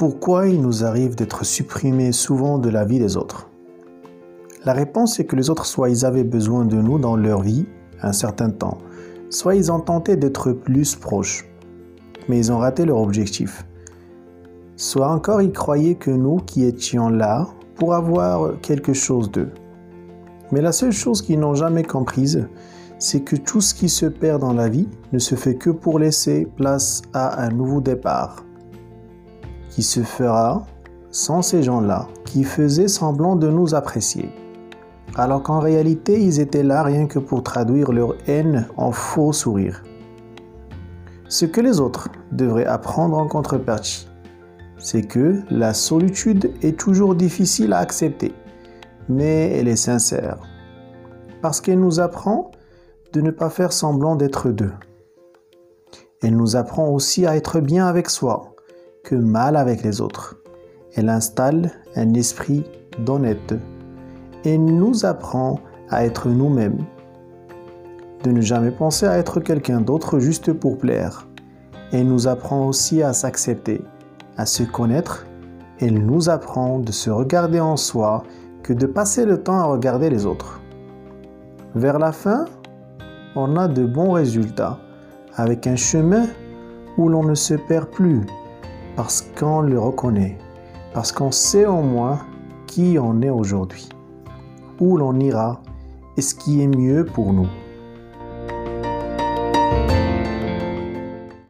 pourquoi il nous arrive d'être supprimés souvent de la vie des autres La réponse est que les autres, soit ils avaient besoin de nous dans leur vie un certain temps, soit ils ont tenté d'être plus proches, mais ils ont raté leur objectif. Soit encore ils croyaient que nous qui étions là pour avoir quelque chose d'eux. Mais la seule chose qu'ils n'ont jamais comprise, c'est que tout ce qui se perd dans la vie ne se fait que pour laisser place à un nouveau départ, qui se fera sans ces gens-là qui faisaient semblant de nous apprécier, alors qu'en réalité ils étaient là rien que pour traduire leur haine en faux sourires. Ce que les autres devraient apprendre en contrepartie, c'est que la solitude est toujours difficile à accepter, mais elle est sincère, parce qu'elle nous apprend de ne pas faire semblant d'être deux. Elle nous apprend aussi à être bien avec soi que mal avec les autres. Elle installe un esprit d'honnête et nous apprend à être nous-mêmes. De ne jamais penser à être quelqu'un d'autre juste pour plaire. Elle nous apprend aussi à s'accepter, à se connaître. Elle nous apprend de se regarder en soi que de passer le temps à regarder les autres. Vers la fin, on a de bons résultats avec un chemin où l'on ne se perd plus parce qu'on le reconnaît, parce qu'on sait au moins qui on est aujourd'hui, où l'on ira et ce qui est mieux pour nous.